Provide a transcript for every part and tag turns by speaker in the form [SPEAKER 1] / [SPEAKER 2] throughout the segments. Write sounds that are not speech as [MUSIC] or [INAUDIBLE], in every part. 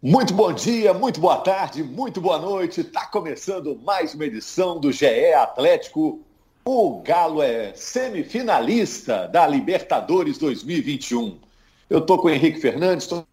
[SPEAKER 1] Muito bom dia, muito boa tarde, muito boa noite. Está começando mais uma edição do GE Atlético. O Galo é semifinalista da Libertadores 2021. Eu estou com o Henrique Fernandes, tô...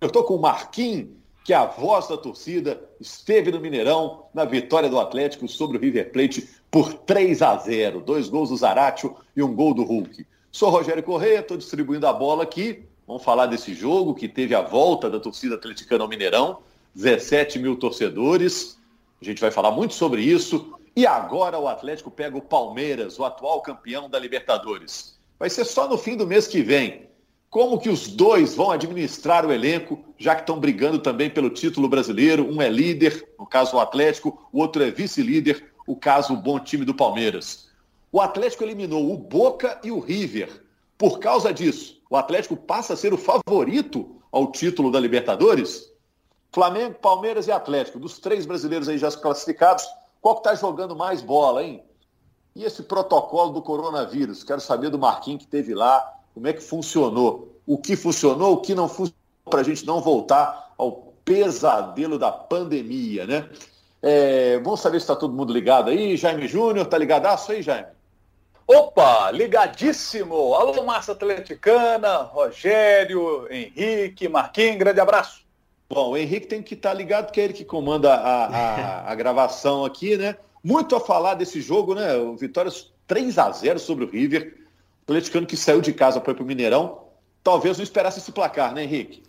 [SPEAKER 1] eu estou com o Marquinhos, que é a voz da torcida, esteve no Mineirão na vitória do Atlético sobre o River Plate por 3 a 0. Dois gols do Zaratio e um gol do Hulk. Sou Rogério Correia, estou distribuindo a bola aqui Vamos falar desse jogo que teve a volta da torcida atleticana ao Mineirão, 17 mil torcedores. A gente vai falar muito sobre isso. E agora o Atlético pega o Palmeiras, o atual campeão da Libertadores. Vai ser só no fim do mês que vem. Como que os dois vão administrar o elenco, já que estão brigando também pelo título brasileiro? Um é líder, no caso o Atlético, o outro é vice-líder, o caso o bom time do Palmeiras. O Atlético eliminou o Boca e o River. Por causa disso, o Atlético passa a ser o favorito ao título da Libertadores? Flamengo, Palmeiras e Atlético, dos três brasileiros aí já classificados, qual que está jogando mais bola, hein? E esse protocolo do coronavírus? Quero saber do Marquinhos que teve lá, como é que funcionou? O que funcionou, o que não funcionou, para a gente não voltar ao pesadelo da pandemia, né? É, vamos saber se está todo mundo ligado aí. Jaime Júnior, tá ligadaço aí, Jaime?
[SPEAKER 2] Opa, ligadíssimo! Alô, massa atleticana, Rogério, Henrique, Marquinhos, grande abraço.
[SPEAKER 1] Bom, o Henrique tem que estar tá ligado, que é ele que comanda a, a, [LAUGHS] a gravação aqui, né? Muito a falar desse jogo, né? O Vitória 3 a 0 sobre o River. O atleticano que saiu de casa para ir para o Mineirão. Talvez não esperasse esse placar, né, Henrique?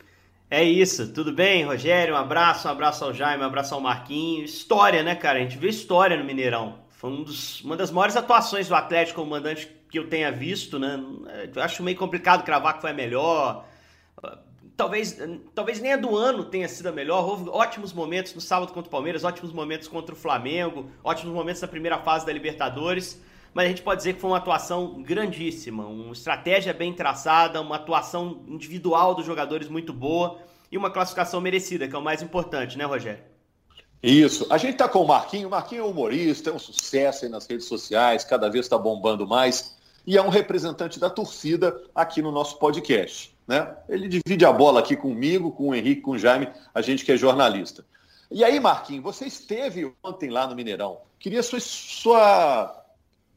[SPEAKER 3] É isso, tudo bem, Rogério? Um abraço, um abraço ao Jaime, um abraço ao Marquinhos. História, né, cara? A gente vê história no Mineirão. Foi um dos, uma das maiores atuações do Atlético como mandante que eu tenha visto, né? Eu acho meio complicado cravar que foi a melhor. Talvez, talvez nem a do ano tenha sido a melhor. Houve ótimos momentos no sábado contra o Palmeiras, ótimos momentos contra o Flamengo, ótimos momentos na primeira fase da Libertadores. Mas a gente pode dizer que foi uma atuação grandíssima, uma estratégia bem traçada, uma atuação individual dos jogadores muito boa e uma classificação merecida, que é o mais importante, né, Rogério?
[SPEAKER 1] Isso. A gente está com o Marquinho. O Marquinho é humorista, é um sucesso aí nas redes sociais, cada vez está bombando mais. E é um representante da torcida aqui no nosso podcast. Né? Ele divide a bola aqui comigo, com o Henrique, com o Jaime, a gente que é jornalista. E aí, Marquinho, você esteve ontem lá no Mineirão. Queria sua, sua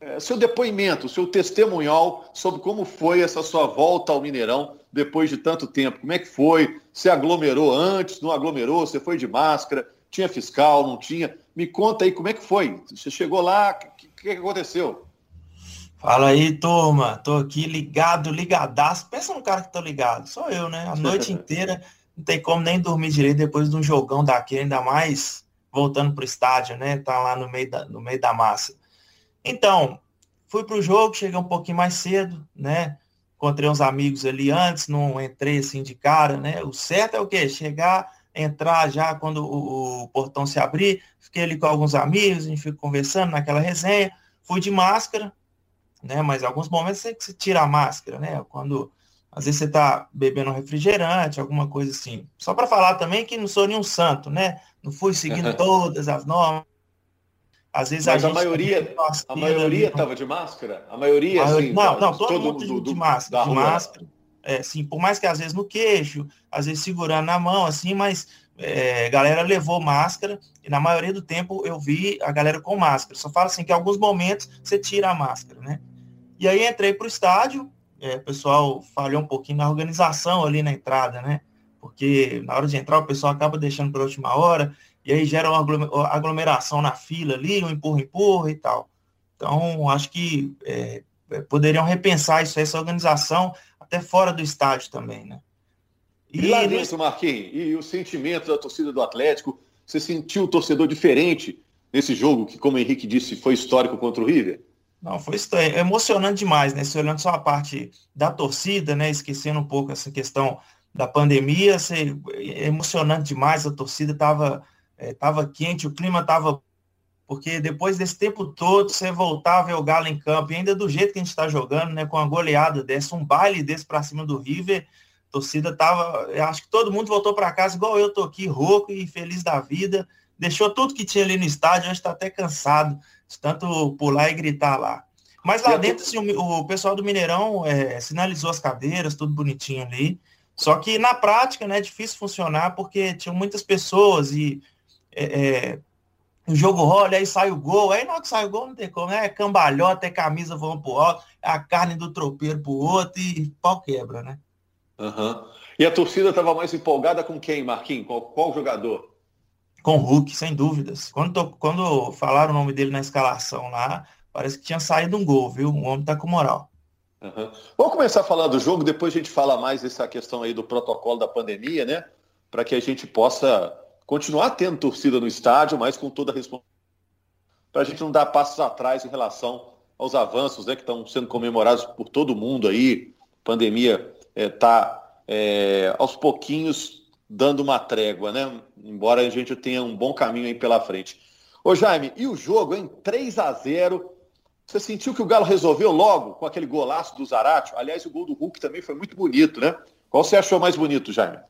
[SPEAKER 1] é, seu depoimento, seu testemunhal sobre como foi essa sua volta ao Mineirão depois de tanto tempo. Como é que foi? Você aglomerou antes, não aglomerou? Você foi de máscara? Tinha fiscal, não tinha? Me conta aí como é que foi. Você chegou lá, o que, que, aconteceu?
[SPEAKER 4] Fala aí, turma. Tô aqui ligado, ligadaço. Pensa num cara que tô ligado. Sou eu, né? A noite [LAUGHS] inteira não tem como nem dormir direito depois de um jogão daquele, ainda mais voltando pro estádio, né? Tá lá no meio da, no meio da massa. Então, fui pro jogo, cheguei um pouquinho mais cedo, né? Encontrei uns amigos ali antes, não entrei assim de cara, né? O certo é o quê? Chegar entrar já quando o, o, portão se abrir. Fiquei ali com alguns amigos, a gente ficou conversando naquela resenha. Fui de máscara, né? Mas alguns momentos você, você tira a máscara, né? Quando às vezes você está bebendo um refrigerante, alguma coisa assim. Só para falar também que não sou nenhum santo, né? Não fui seguindo [LAUGHS] todas as normas.
[SPEAKER 1] Às vezes Mas a, a maioria, a maioria estava de máscara? A maioria, a
[SPEAKER 4] maioria assim, não, não, todo, todo mundo do, de máscara, de máscara é, assim, por mais que às vezes no queixo, às vezes segurando na mão, assim, mas é, galera levou máscara, e na maioria do tempo eu vi a galera com máscara. Só fala assim que em alguns momentos você tira a máscara, né? E aí entrei para o estádio, é, o pessoal falhou um pouquinho na organização ali na entrada, né? Porque na hora de entrar o pessoal acaba deixando para a última hora, e aí gera uma aglomeração na fila ali, um empurra-empurra e tal. Então, acho que é, poderiam repensar isso, essa organização, até fora do estádio também, né?
[SPEAKER 1] E, e lá dentro, Marquinhos, e o sentimento da torcida do Atlético, você sentiu o torcedor diferente nesse jogo que, como o Henrique disse, foi histórico contra o River?
[SPEAKER 4] Não, foi é emocionante demais, né? Se olhando só a parte da torcida, né? Esquecendo um pouco essa questão da pandemia, você, é emocionante demais, a torcida estava é, tava quente, o clima estava porque depois desse tempo todo, você voltar a ver o Galo em campo, e ainda do jeito que a gente está jogando, né, com a goleada desse, um baile desse para cima do River, a torcida tava, acho que todo mundo voltou para casa igual eu tô aqui, rouco e feliz da vida, deixou tudo que tinha ali no estádio, hoje está até cansado de tanto pular e gritar lá. Mas lá dentro, assim, o, o pessoal do Mineirão é, sinalizou as cadeiras, tudo bonitinho ali, Só que na prática, né, é difícil funcionar porque tinham muitas pessoas e é, é, o jogo rola, aí sai o gol, aí na hora que sai o gol não tem como, né? É cambalhota, é camisa voando pro alto, é a carne do tropeiro pro outro e pau quebra, né?
[SPEAKER 1] Uhum. E a torcida estava mais empolgada com quem, Marquinhos? Qual, qual jogador?
[SPEAKER 4] Com o Hulk, sem dúvidas. Quando, tô, quando falaram o nome dele na escalação lá, parece que tinha saído um gol, viu? O homem tá com moral.
[SPEAKER 1] Uhum. Vamos começar a falar do jogo, depois a gente fala mais dessa questão aí do protocolo da pandemia, né? Para que a gente possa continuar tendo torcida no estádio, mas com toda a responsabilidade. Para a gente não dar passos atrás em relação aos avanços né, que estão sendo comemorados por todo mundo aí. A pandemia está é, é, aos pouquinhos dando uma trégua, né? Embora a gente tenha um bom caminho aí pela frente. Ô Jaime, e o jogo, em 3 a 0 Você sentiu que o Galo resolveu logo com aquele golaço do Zarate? Aliás, o gol do Hulk também foi muito bonito, né? Qual você achou mais bonito, Jaime?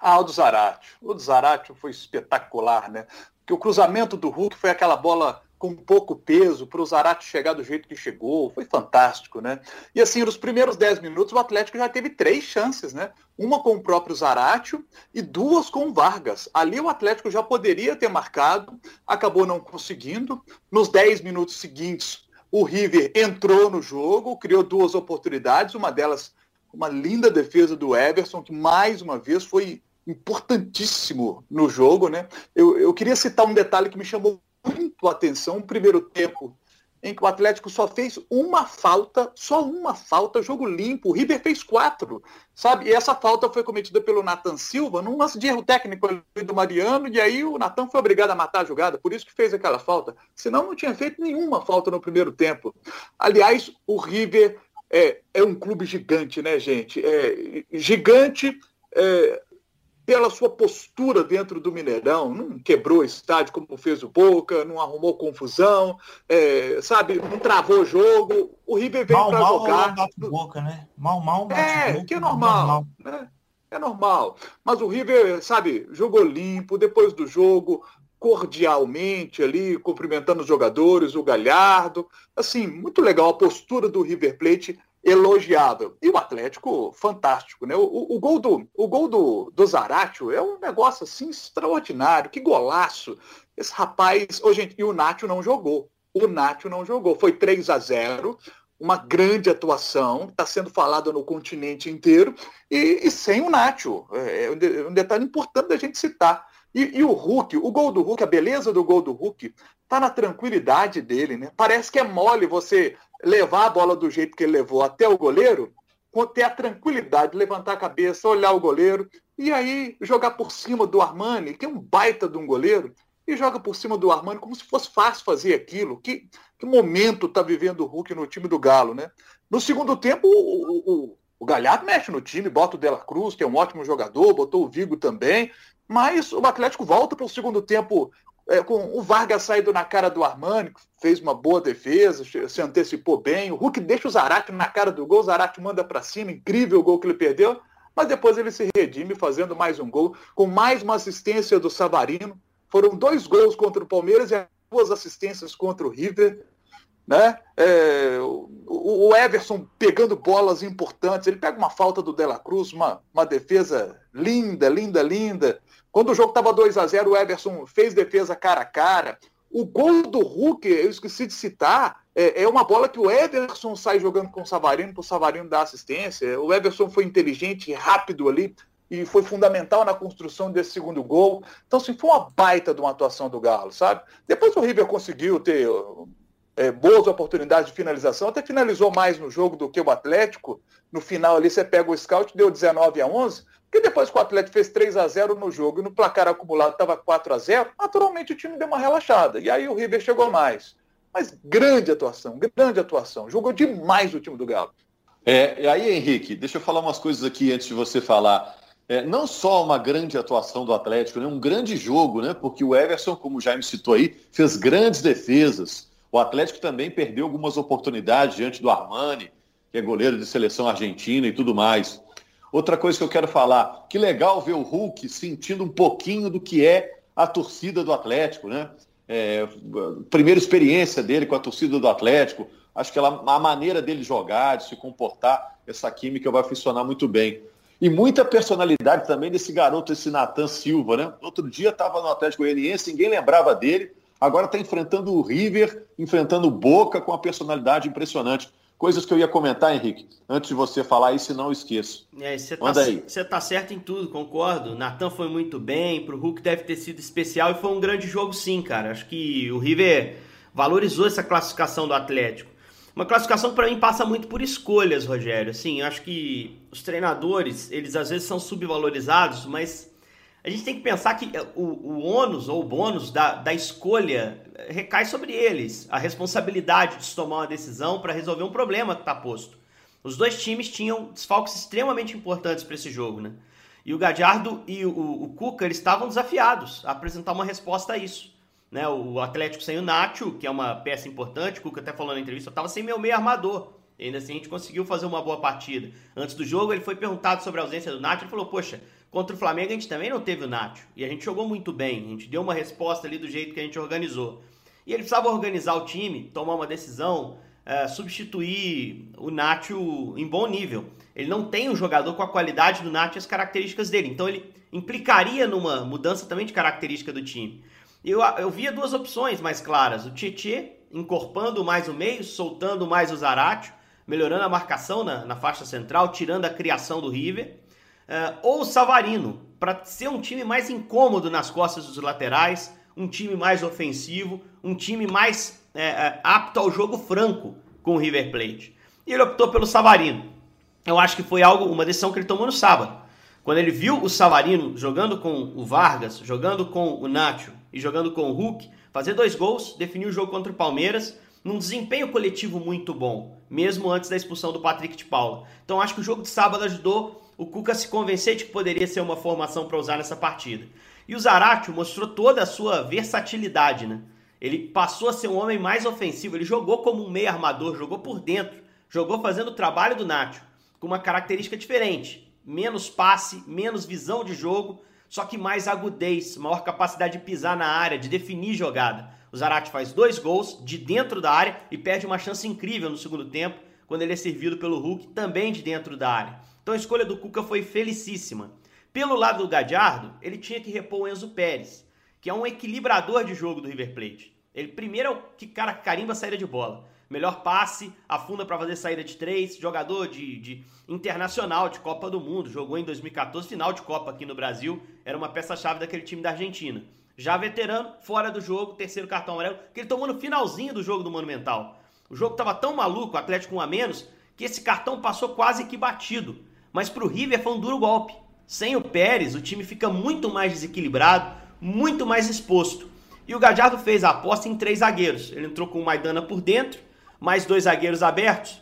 [SPEAKER 2] Ah, o do Zarate. O do Zarate foi espetacular, né? Porque o cruzamento do Hulk foi aquela bola com pouco peso para o Zarate chegar do jeito que chegou. Foi fantástico, né? E assim, nos primeiros 10 minutos, o Atlético já teve três chances, né? Uma com o próprio Zaratio e duas com o Vargas. Ali o Atlético já poderia ter marcado, acabou não conseguindo. Nos 10 minutos seguintes, o River entrou no jogo, criou duas oportunidades, uma delas uma linda defesa do Everson, que mais uma vez foi importantíssimo no jogo, né? Eu, eu queria citar um detalhe que me chamou muito a atenção, um primeiro tempo em que o Atlético só fez uma falta, só uma falta, jogo limpo. O River fez quatro, sabe? E essa falta foi cometida pelo Nathan Silva num lance de erro técnico do Mariano, e aí o Nathan foi obrigado a matar a jogada, por isso que fez aquela falta. Senão não tinha feito nenhuma falta no primeiro tempo. Aliás, o River é, é um clube gigante, né, gente? É, gigante. É, pela sua postura dentro do Mineirão, não quebrou o estádio como fez o Boca, não arrumou confusão, é, sabe, não travou o jogo. O River veio para jogar.
[SPEAKER 4] Bate boca, né? Mal, mal,
[SPEAKER 2] bate É, boca, que é normal. normal. Né? É normal. Mas o River, sabe, jogou limpo, depois do jogo, cordialmente ali, cumprimentando os jogadores, o Galhardo. Assim, muito legal a postura do River Plate elogiável. E o Atlético, fantástico, né? O, o, o gol do, o gol do, do Zaratio é um negócio assim extraordinário, que golaço. Esse rapaz, oh, gente, e o Nacho não jogou. O Nacho não jogou. Foi 3 a 0 uma grande atuação, está sendo falado no continente inteiro, e, e sem o Nacho. É, é um detalhe importante da gente citar. E, e, o Hulk, o gol do Hulk, a beleza do gol do Hulk, tá na tranquilidade dele, né? Parece que é mole você levar a bola do jeito que ele levou até o goleiro, ter a tranquilidade de levantar a cabeça, olhar o goleiro e aí jogar por cima do Armani, que é um baita de um goleiro, e joga por cima do Armani como se fosse fácil fazer aquilo. Que, que momento está vivendo o Hulk no time do Galo, né? No segundo tempo, o, o, o Galhardo mexe no time, bota o Dela Cruz, que é um ótimo jogador, botou o Vigo também, mas o Atlético volta para o segundo tempo é, com o Vargas saído na cara do Armani, fez uma boa defesa, se antecipou bem. O Hulk deixa o Zarate na cara do gol, o Zarate manda para cima, incrível o gol que ele perdeu. Mas depois ele se redime fazendo mais um gol, com mais uma assistência do Savarino. Foram dois gols contra o Palmeiras e duas assistências contra o River. Né? É, o, o, Everson pegando bolas importantes, ele pega uma falta do Dela Cruz, uma, uma defesa linda, linda, linda. Quando o jogo estava 2 a 0 o Everson fez defesa cara a cara. O gol do Hulk, eu esqueci de citar, é, é uma bola que o Everson sai jogando com o Savarino, para o Savarino dar assistência. O Everson foi inteligente, rápido ali, e foi fundamental na construção desse segundo gol. Então, assim, foi uma baita de uma atuação do Galo, sabe? Depois o River conseguiu ter é, boas oportunidades de finalização, até finalizou mais no jogo do que o Atlético. No final ali você pega o scout, deu 19 a 11, porque depois que o Atlético fez 3 a 0 no jogo e no placar acumulado estava 4 a 0 naturalmente o time deu uma relaxada. E aí o River chegou mais. Mas grande atuação, grande atuação. Jogou demais o time do Galo.
[SPEAKER 1] É, aí, Henrique, deixa eu falar umas coisas aqui antes de você falar. É, não só uma grande atuação do Atlético, né, um grande jogo, né? Porque o Everson, como o Jaime citou aí, fez grandes defesas. O Atlético também perdeu algumas oportunidades diante do Armani, que é goleiro de seleção argentina e tudo mais. Outra coisa que eu quero falar, que legal ver o Hulk sentindo um pouquinho do que é a torcida do Atlético, né? É, primeira experiência dele com a torcida do Atlético, acho que ela, a maneira dele jogar, de se comportar, essa química vai funcionar muito bem. E muita personalidade também desse garoto, esse Natan Silva, né? Outro dia estava no Atlético Goianiense, ninguém lembrava dele. Agora está enfrentando o River, enfrentando o Boca com uma personalidade impressionante. Coisas que eu ia comentar, Henrique, antes de você falar isso, não esqueço.
[SPEAKER 3] É, você tá, Manda aí. Você tá certo em tudo, concordo. Natan foi muito bem, pro Hulk deve ter sido especial e foi um grande jogo sim, cara. Acho que o River valorizou essa classificação do Atlético. Uma classificação que para mim passa muito por escolhas, Rogério. Assim, acho que os treinadores, eles às vezes são subvalorizados, mas a gente tem que pensar que o, o ônus ou o bônus da, da escolha recai sobre eles. A responsabilidade de tomar uma decisão para resolver um problema que está posto. Os dois times tinham desfalques extremamente importantes para esse jogo, né? E o Gadiardo e o, o Cuca eles estavam desafiados a apresentar uma resposta a isso. Né, o Atlético sem o Nacho, que é uma peça importante, o Cuca até falou na entrevista, estava sem meu meio armador. E ainda assim a gente conseguiu fazer uma boa partida. Antes do jogo ele foi perguntado sobre a ausência do Nacho, ele falou, poxa, contra o Flamengo a gente também não teve o Nacho. E a gente jogou muito bem, a gente deu uma resposta ali do jeito que a gente organizou. E ele precisava organizar o time, tomar uma decisão, é, substituir o Nacho em bom nível. Ele não tem um jogador com a qualidade do Nacho e as características dele. Então ele implicaria numa mudança também de característica do time. Eu, eu via duas opções mais claras. O Tietê encorpando mais o meio, soltando mais o Zaratio, melhorando a marcação na, na faixa central, tirando a criação do River. Uh, ou Savarino, para ser um time mais incômodo nas costas dos laterais, um time mais ofensivo, um time mais é, apto ao jogo franco com o River Plate. E ele optou pelo Savarino. Eu acho que foi algo, uma decisão que ele tomou no sábado. Quando ele viu o Savarino jogando com o Vargas, jogando com o Nacho e jogando com o Hulk, fazer dois gols, definiu o jogo contra o Palmeiras num desempenho coletivo muito bom, mesmo antes da expulsão do Patrick de Paula. Então acho que o jogo de sábado ajudou o Cuca se convencer de que poderia ser uma formação para usar nessa partida. E o Zaratio mostrou toda a sua versatilidade, né? Ele passou a ser um homem mais ofensivo, ele jogou como um meio armador, jogou por dentro, jogou fazendo o trabalho do Nacho, com uma característica diferente menos passe, menos visão de jogo, só que mais agudez, maior capacidade de pisar na área, de definir jogada. O Zarate faz dois gols de dentro da área e perde uma chance incrível no segundo tempo, quando ele é servido pelo Hulk, também de dentro da área. Então a escolha do Cuca foi felicíssima. Pelo lado do Gadiardo, ele tinha que repor o Enzo Pérez, que é um equilibrador de jogo do River Plate. Ele primeiro é o que cara carimba a saída de bola melhor passe, afunda para fazer saída de três, jogador de, de, internacional de Copa do Mundo, jogou em 2014 final de Copa aqui no Brasil, era uma peça-chave daquele time da Argentina. Já veterano, fora do jogo, terceiro cartão amarelo, que ele tomou no finalzinho do jogo do Monumental. O jogo estava tão maluco, o Atlético um a menos, que esse cartão passou quase que batido. Mas para o River foi um duro golpe. Sem o Pérez, o time fica muito mais desequilibrado, muito mais exposto. E o Gadiardo fez a aposta em três zagueiros. Ele entrou com o Maidana por dentro, mais dois zagueiros abertos,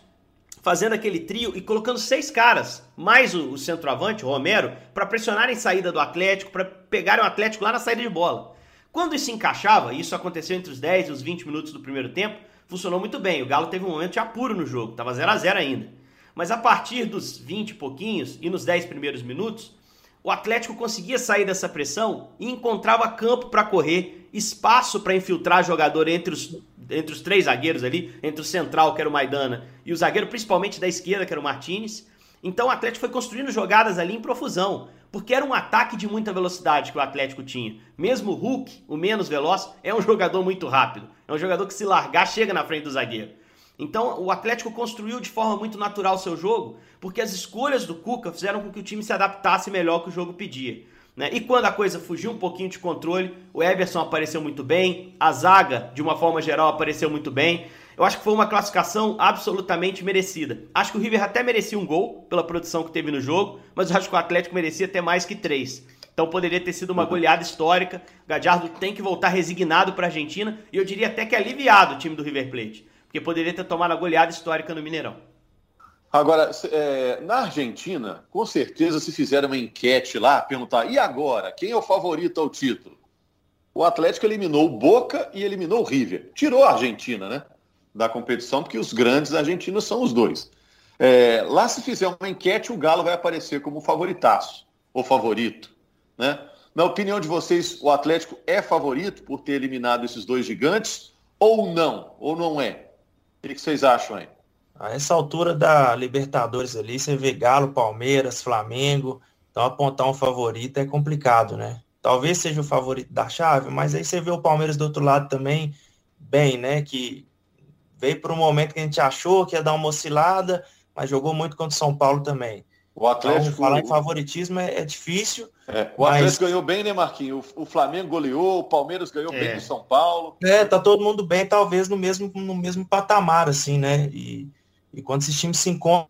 [SPEAKER 3] fazendo aquele trio e colocando seis caras, mais o, o centroavante, o Romero, para pressionarem saída do Atlético, para pegarem o Atlético lá na saída de bola. Quando isso encaixava, e isso aconteceu entre os 10 e os 20 minutos do primeiro tempo, funcionou muito bem. O Galo teve um momento de apuro no jogo, estava 0 a 0 ainda. Mas a partir dos 20 e pouquinhos e nos 10 primeiros minutos, o Atlético conseguia sair dessa pressão e encontrava campo para correr, espaço para infiltrar jogador entre os entre os três zagueiros ali, entre o central, que era o Maidana, e o zagueiro principalmente da esquerda, que era o Martinez. Então o Atlético foi construindo jogadas ali em profusão, porque era um ataque de muita velocidade que o Atlético tinha. Mesmo o Hulk, o menos veloz, é um jogador muito rápido. É um jogador que se largar chega na frente do zagueiro. Então o Atlético construiu de forma muito natural o seu jogo, porque as escolhas do Cuca fizeram com que o time se adaptasse melhor que o jogo pedia. Né? E quando a coisa fugiu um pouquinho de controle, o Everson apareceu muito bem, a zaga, de uma forma geral, apareceu muito bem. Eu acho que foi uma classificação absolutamente merecida. Acho que o River até merecia um gol pela produção que teve no jogo, mas eu acho que o Atlético merecia até mais que três. Então poderia ter sido uma uhum. goleada histórica. Gadiardo tem que voltar resignado para a Argentina e eu diria até que aliviado o time do River Plate, porque poderia ter tomado a goleada histórica no Mineirão.
[SPEAKER 1] Agora, é, na Argentina, com certeza se fizeram uma enquete lá, perguntar, e agora, quem é o favorito ao título? O Atlético eliminou o Boca e eliminou o River. Tirou a Argentina, né? Da competição, porque os grandes argentinos são os dois. É, lá, se fizer uma enquete, o Galo vai aparecer como favoritaço, ou favorito, né? Na opinião de vocês, o Atlético é favorito por ter eliminado esses dois gigantes, ou não? Ou não é? O que vocês acham aí?
[SPEAKER 4] A essa altura da Libertadores ali, você vê Galo, Palmeiras, Flamengo, então apontar um favorito é complicado, né? Talvez seja o favorito da chave, mas aí você vê o Palmeiras do outro lado também, bem, né? Que veio para um momento que a gente achou que ia dar uma oscilada, mas jogou muito contra o São Paulo também. O Atlético. Então, falar em favoritismo é, é difícil.
[SPEAKER 1] É, o mas... Atlético ganhou bem, né, Marquinhos? O, o Flamengo goleou, o Palmeiras ganhou é. bem do São Paulo.
[SPEAKER 4] É, tá todo mundo bem, talvez no mesmo, no mesmo patamar, assim, né? E, e quando esses times se encontram,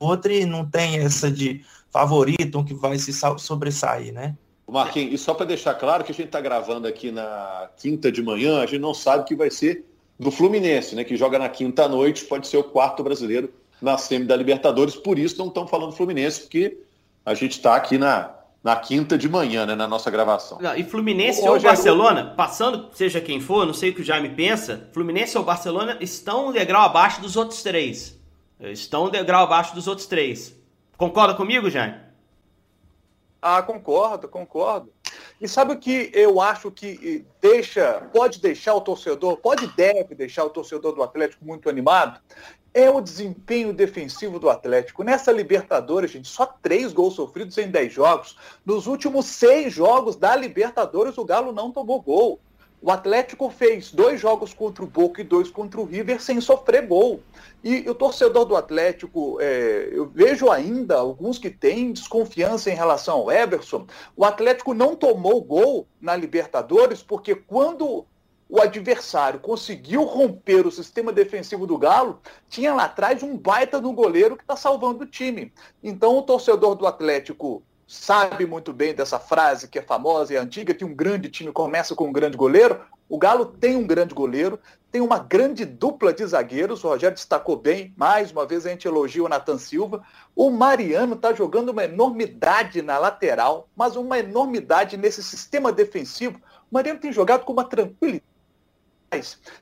[SPEAKER 4] outro e não tem essa de favorito, um que vai se sobressair, né?
[SPEAKER 1] Marquinhos, e só para deixar claro que a gente está gravando aqui na quinta de manhã, a gente não sabe que vai ser do Fluminense, né? Que joga na quinta noite, pode ser o quarto brasileiro na semi da Libertadores, por isso não estão falando Fluminense, porque a gente está aqui na, na quinta de manhã, né, na nossa gravação.
[SPEAKER 3] E Fluminense ou Barcelona, passando, seja quem for, não sei o que o Jaime pensa, Fluminense ou Barcelona estão um degrau abaixo dos outros três. Estão um degrau abaixo dos outros três. Concorda comigo, Jaime?
[SPEAKER 2] Ah, concordo, concordo. E sabe o que eu acho que deixa, pode deixar o torcedor, pode e deve deixar o torcedor do Atlético muito animado? É o desempenho defensivo do Atlético. Nessa Libertadores, gente, só três gols sofridos em dez jogos. Nos últimos seis jogos da Libertadores, o Galo não tomou gol. O Atlético fez dois jogos contra o Boca e dois contra o River sem sofrer gol. E o torcedor do Atlético, é, eu vejo ainda alguns que têm desconfiança em relação ao Everson. O Atlético não tomou gol na Libertadores porque quando o adversário conseguiu romper o sistema defensivo do Galo, tinha lá atrás um baita no goleiro que está salvando o time. Então o torcedor do Atlético sabe muito bem dessa frase que é famosa e antiga, que um grande time começa com um grande goleiro. O Galo tem um grande goleiro, tem uma grande dupla de zagueiros, o Rogério destacou bem, mais uma vez a gente elogia o Nathan Silva. O Mariano está jogando uma enormidade na lateral, mas uma enormidade nesse sistema defensivo. O Mariano tem jogado com uma tranquilidade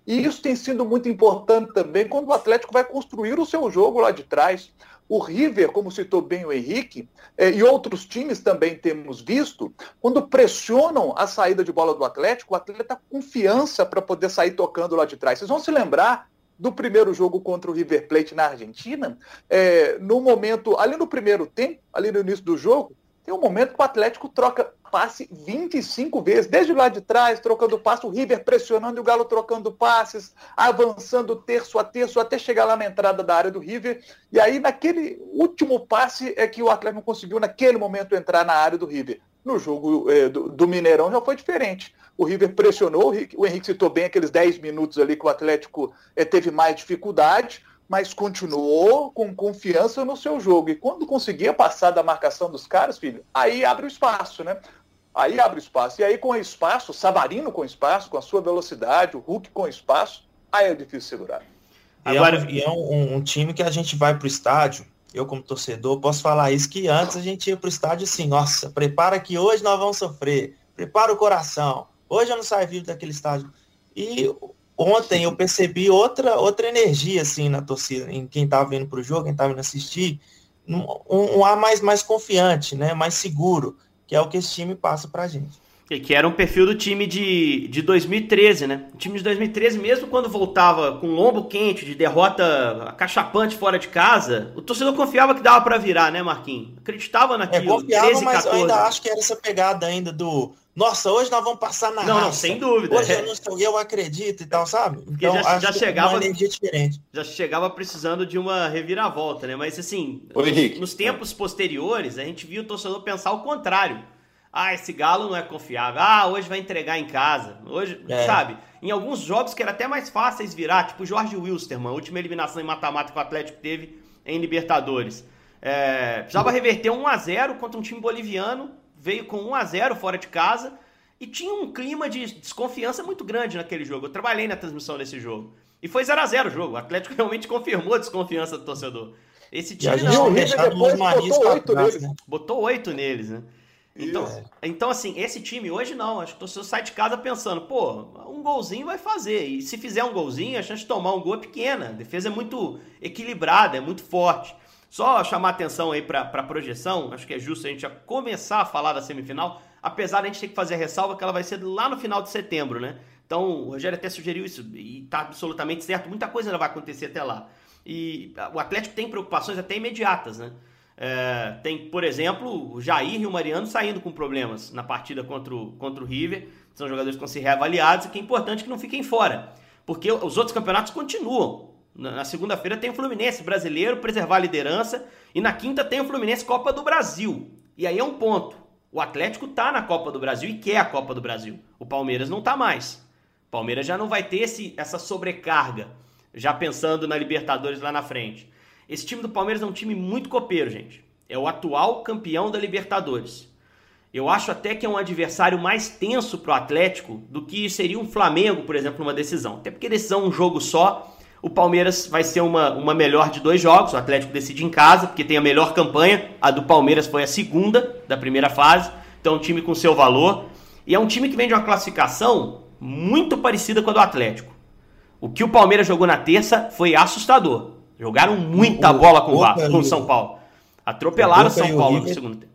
[SPEAKER 2] e isso tem sido muito importante também quando o Atlético vai construir o seu jogo lá de trás. O River, como citou bem o Henrique, eh, e outros times também temos visto, quando pressionam a saída de bola do Atlético, o Atlético está com confiança para poder sair tocando lá de trás. Vocês vão se lembrar do primeiro jogo contra o River Plate na Argentina, é, no momento, ali no primeiro tempo, ali no início do jogo, tem um momento que o Atlético troca passe 25 vezes, desde lá de trás, trocando passe, o River pressionando e o Galo trocando passes, avançando terço a terço, até chegar lá na entrada da área do River. E aí, naquele último passe, é que o Atlético conseguiu, naquele momento, entrar na área do River. No jogo é, do, do, Mineirão já foi diferente. O River pressionou, o Henrique citou bem aqueles 10 minutos ali que o Atlético é, teve mais dificuldade mas continuou com confiança no seu jogo. E quando conseguia passar da marcação dos caras, filho, aí abre o espaço, né? Aí abre espaço. E aí, com espaço, Savarino com espaço, com a sua velocidade, o Hulk com espaço, aí é difícil segurar.
[SPEAKER 4] E Agora, é, um, e é um, um, time que a gente vai para o estádio, eu como torcedor posso falar isso, que antes a gente ia para o estádio assim, nossa, prepara que hoje nós vamos sofrer, prepara o coração, hoje eu não saio vivo daquele estádio. E ontem eu percebi outra, outra energia assim na torcida, em quem estava vindo para o jogo, quem estava vindo assistir, um, um ar mais, mais confiante, né, mais seguro, que é o que esse time passa para a gente.
[SPEAKER 3] E que era um perfil do time de, de 2013, né? O time de 2013, mesmo quando voltava com lombo quente, de derrota acachapante fora de casa, o torcedor confiava que dava para virar, né, Marquinhos? Acreditava naquilo.
[SPEAKER 4] É, confiava, 13, mas eu ainda acho que era essa pegada ainda do nossa, hoje nós vamos passar na
[SPEAKER 3] Não,
[SPEAKER 4] raça.
[SPEAKER 3] não, sem dúvida.
[SPEAKER 4] Hoje eu não sou eu acredito e tal, sabe?
[SPEAKER 3] Porque então, já, já chegava uma energia diferente. Já chegava precisando de uma reviravolta, né? Mas assim, nos, nos tempos posteriores, a gente viu o torcedor pensar o contrário. Ah, esse Galo não é confiável. Ah, hoje vai entregar em casa. Hoje, é. sabe? Em alguns jogos que era até mais fáceis virar, tipo o Jorge Wilstermann, a última eliminação em mata-mata que o Atlético teve em Libertadores. É, precisava reverter 1 a 0 contra um time boliviano veio com 1 a 0 fora de casa e tinha um clima de desconfiança muito grande naquele jogo. Eu trabalhei na transmissão desse jogo. E foi 0 a 0 o jogo. O Atlético [LAUGHS] realmente confirmou a desconfiança do torcedor. Esse time
[SPEAKER 2] não. O River depois botou oito neles. Né?
[SPEAKER 3] Botou oito neles, né? Então, então, assim, esse time hoje não. Acho que o torcedor sai de casa pensando, pô, um golzinho vai fazer. E se fizer um golzinho, a chance de tomar um gol é pequena. A defesa é muito equilibrada, é muito forte. Só chamar atenção aí para a projeção, acho que é justo a gente já começar a falar da semifinal, apesar de a gente ter que fazer a ressalva que ela vai ser lá no final de setembro, né? Então, o Rogério até sugeriu isso e está absolutamente certo. Muita coisa ainda vai acontecer até lá. E o Atlético tem preocupações até imediatas, né? É, tem, por exemplo, o Jair e o Mariano saindo com problemas na partida contra o, contra o River. São jogadores que vão ser reavaliados e que é importante que não fiquem fora. Porque os outros campeonatos continuam. Na segunda-feira tem o Fluminense brasileiro, preservar a liderança. E na quinta tem o Fluminense Copa do Brasil. E aí é um ponto. O Atlético tá na Copa do Brasil e quer a Copa do Brasil. O Palmeiras não tá mais. O Palmeiras já não vai ter esse, essa sobrecarga, já pensando na Libertadores lá na frente. Esse time do Palmeiras é um time muito copeiro, gente. É o atual campeão da Libertadores. Eu acho até que é um adversário mais tenso para o Atlético do que seria um Flamengo, por exemplo, numa decisão. Até porque decisão um jogo só. O Palmeiras vai ser uma, uma melhor de dois jogos. O Atlético decide em casa, porque tem a melhor campanha. A do Palmeiras foi a segunda da primeira fase. Então, é um time com seu valor. E é um time que vem de uma classificação muito parecida com a do Atlético. O que o Palmeiras jogou na terça foi assustador. Jogaram muita o, bola com o, com o São Paulo. Atropelaram o São Paulo no segundo tempo.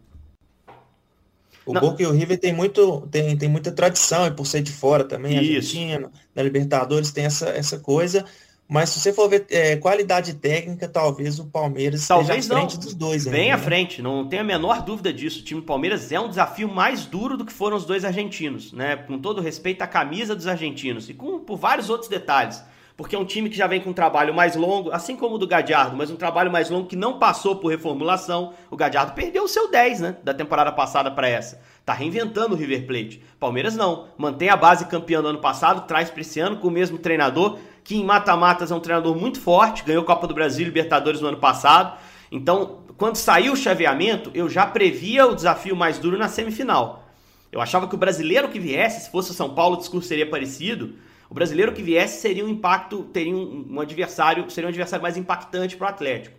[SPEAKER 4] O Não. Boca e o River tem, muito, tem, tem muita tradição, e por ser de fora também,
[SPEAKER 3] Isso.
[SPEAKER 4] Argentina, na Libertadores tem essa, essa coisa. Mas se você for ver é, qualidade técnica, talvez o Palmeiras
[SPEAKER 3] talvez esteja à frente não. dos dois. Bem à né? frente, não tenho a menor dúvida disso. O time do Palmeiras é um desafio mais duro do que foram os dois argentinos, né? Com todo respeito à camisa dos argentinos e com por vários outros detalhes porque é um time que já vem com um trabalho mais longo, assim como o do Gadiardo, mas um trabalho mais longo que não passou por reformulação. O Gadiardo perdeu o seu 10, né, da temporada passada para essa. Tá reinventando o River Plate. Palmeiras não, mantém a base campeã do ano passado, traz para esse ano com o mesmo treinador, que em mata-matas é um treinador muito forte, ganhou Copa do Brasil Libertadores no ano passado. Então, quando saiu o chaveamento, eu já previa o desafio mais duro na semifinal. Eu achava que o brasileiro que viesse, se fosse o São Paulo, o discurso seria parecido, o brasileiro que viesse seria um impacto, teria um, um adversário, seria um adversário mais impactante para o Atlético.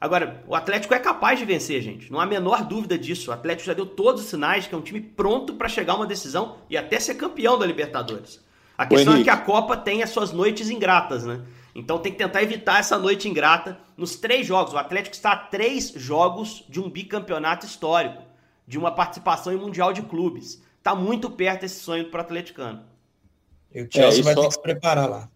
[SPEAKER 3] Agora, o Atlético é capaz de vencer, gente. Não há a menor dúvida disso. O Atlético já deu todos os sinais que é um time pronto para chegar a uma decisão e até ser campeão da Libertadores. A questão é que a Copa tem as suas noites ingratas, né? Então tem que tentar evitar essa noite ingrata nos três jogos. O Atlético está a três jogos de um bicampeonato histórico, de uma participação em Mundial de Clubes. Está muito perto esse sonho para o atleticano.
[SPEAKER 4] E o Chelsea é, vai só... ter que se preparar lá.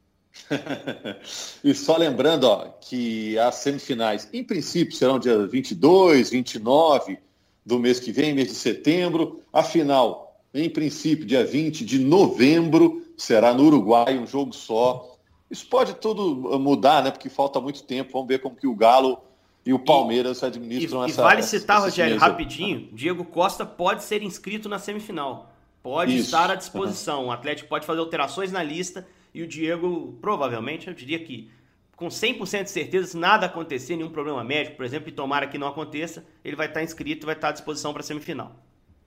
[SPEAKER 4] [LAUGHS]
[SPEAKER 1] e só lembrando ó, que as semifinais, em princípio, serão dia 22, 29 do mês que vem, mês de setembro. A final, em princípio, dia 20 de novembro, será no Uruguai, um jogo só. Isso pode tudo mudar, né? Porque falta muito tempo. Vamos ver como que o Galo e o Palmeiras
[SPEAKER 3] e,
[SPEAKER 1] administram
[SPEAKER 3] e, essa. E vale citar, Rogério, rapidinho: Diego Costa pode ser inscrito na semifinal pode Isso. estar à disposição. Uhum. O Atlético pode fazer alterações na lista e o Diego, provavelmente, eu diria que com 100% de certeza, se nada acontecer, nenhum problema médico, por exemplo, e tomara que não aconteça, ele vai estar inscrito e vai estar à disposição para a semifinal.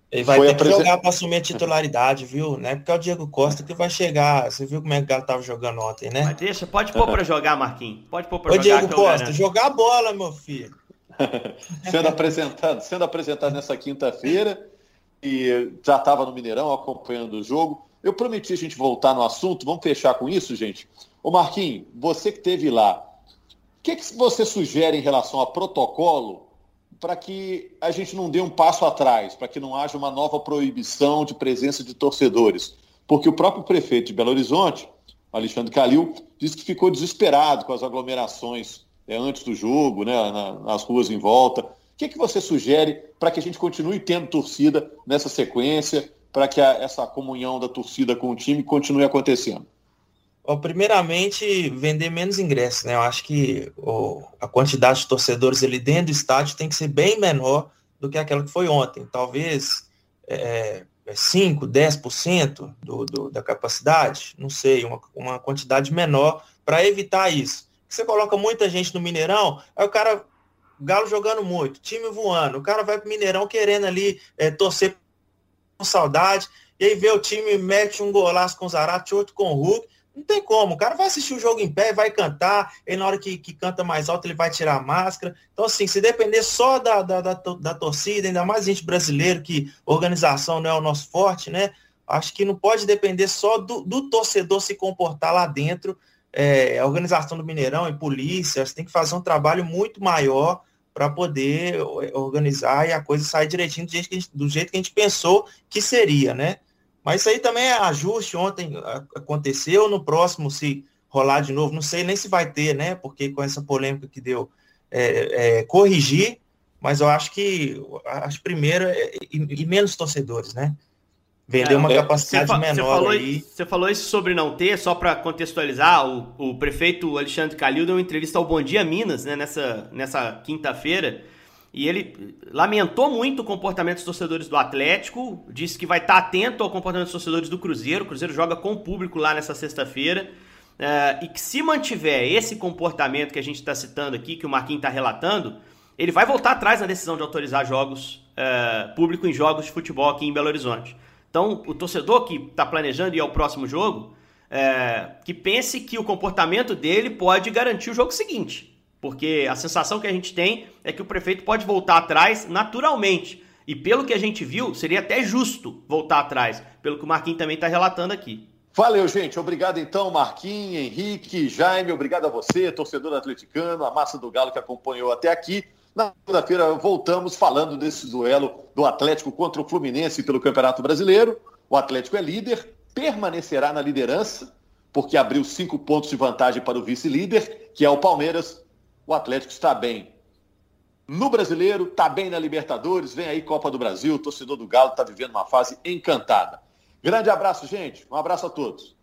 [SPEAKER 4] Ele vai Foi ter que jogar para assumir a titularidade, viu? Não é porque é o Diego Costa que vai chegar. Você viu como é que o Galo estava jogando ontem, né?
[SPEAKER 3] Mas deixa, pode pôr para [LAUGHS] jogar, Marquinhos. Pode pôr para
[SPEAKER 4] jogar. Ô, Diego Costa, jogar a bola, meu filho. [LAUGHS]
[SPEAKER 1] sendo apresentado, sendo apresentado nessa quinta-feira e já estava no Mineirão acompanhando o jogo. Eu prometi a gente voltar no assunto, vamos fechar com isso, gente. Ô Marquinhos, você que esteve lá, o que, que você sugere em relação a protocolo para que a gente não dê um passo atrás, para que não haja uma nova proibição de presença de torcedores? Porque o próprio prefeito de Belo Horizonte, Alexandre Calil, disse que ficou desesperado com as aglomerações é, antes do jogo, né, na, nas ruas em volta que, que você sugere para que a gente continue tendo torcida nessa sequência, para que a, essa comunhão da torcida com o time continue acontecendo?
[SPEAKER 4] Bom, primeiramente, vender menos ingressos, né? Eu acho que a quantidade de torcedores ali dentro do estádio tem que ser bem menor do que aquela que foi ontem. Talvez é, 5, é 10% do, do, da capacidade, não sei, uma, uma quantidade menor para evitar isso. Você coloca muita gente no Mineirão, aí o cara Galo jogando muito, time voando, o cara vai pro Mineirão querendo ali é, torcer com saudade, e aí vê o time mete um golaço com o Zarate, outro com o Hulk, não tem como, o cara vai assistir o jogo em pé, vai cantar, e na hora que, que canta mais alto ele vai tirar a máscara. Então, assim, se depender só da, da, da, da torcida, ainda mais gente brasileiro, que organização não é o nosso forte, né? Acho que não pode depender só do, do torcedor se comportar lá dentro. É, a organização do Mineirão e polícia, tem que fazer um trabalho muito maior para poder organizar e a coisa sair direitinho do jeito, que a gente, do jeito que a gente pensou que seria, né? Mas isso aí também é ajuste. Ontem aconteceu, no próximo, se rolar de novo, não sei nem se vai ter, né? Porque com essa polêmica que deu, é, é, corrigir, mas eu acho que as primeiras é, e, e, menos torcedores, né? Vender é, uma capacidade
[SPEAKER 3] você,
[SPEAKER 4] menor
[SPEAKER 3] você falou,
[SPEAKER 4] aí.
[SPEAKER 3] Você falou isso sobre não ter, só para contextualizar, o, o prefeito Alexandre Calil deu uma entrevista ao Bom Dia Minas, né, nessa, nessa quinta-feira, e ele lamentou muito o comportamento dos torcedores do Atlético, disse que vai estar atento ao comportamento dos torcedores do Cruzeiro. O Cruzeiro joga com o público lá nessa sexta-feira. Uh, e que se mantiver esse comportamento que a gente está citando aqui, que o Marquinhos está relatando, ele vai voltar atrás na decisão de autorizar jogos uh, público em jogos de futebol aqui em Belo Horizonte. Então, o torcedor que está planejando ir ao próximo jogo, uh, que pense que o comportamento dele pode garantir o jogo seguinte. Porque a sensação que a gente tem é que o prefeito pode voltar atrás naturalmente. E pelo que a gente viu, seria até justo voltar atrás, pelo que o Marquinhos também está relatando aqui.
[SPEAKER 1] Valeu, gente. Obrigado então, Marquinhos, Henrique, Jaime. Obrigado a você, torcedor atleticano, a massa do Galo que acompanhou até aqui. Na segunda-feira voltamos falando desse duelo do Atlético contra o Fluminense pelo Campeonato Brasileiro. O Atlético é líder, permanecerá na liderança, porque abriu cinco pontos de vantagem para o vice-líder, que é o Palmeiras. O Atlético está bem no Brasileiro, está bem na Libertadores, vem aí Copa do Brasil, o torcedor do Galo está vivendo uma fase encantada. Grande abraço, gente. Um abraço a todos.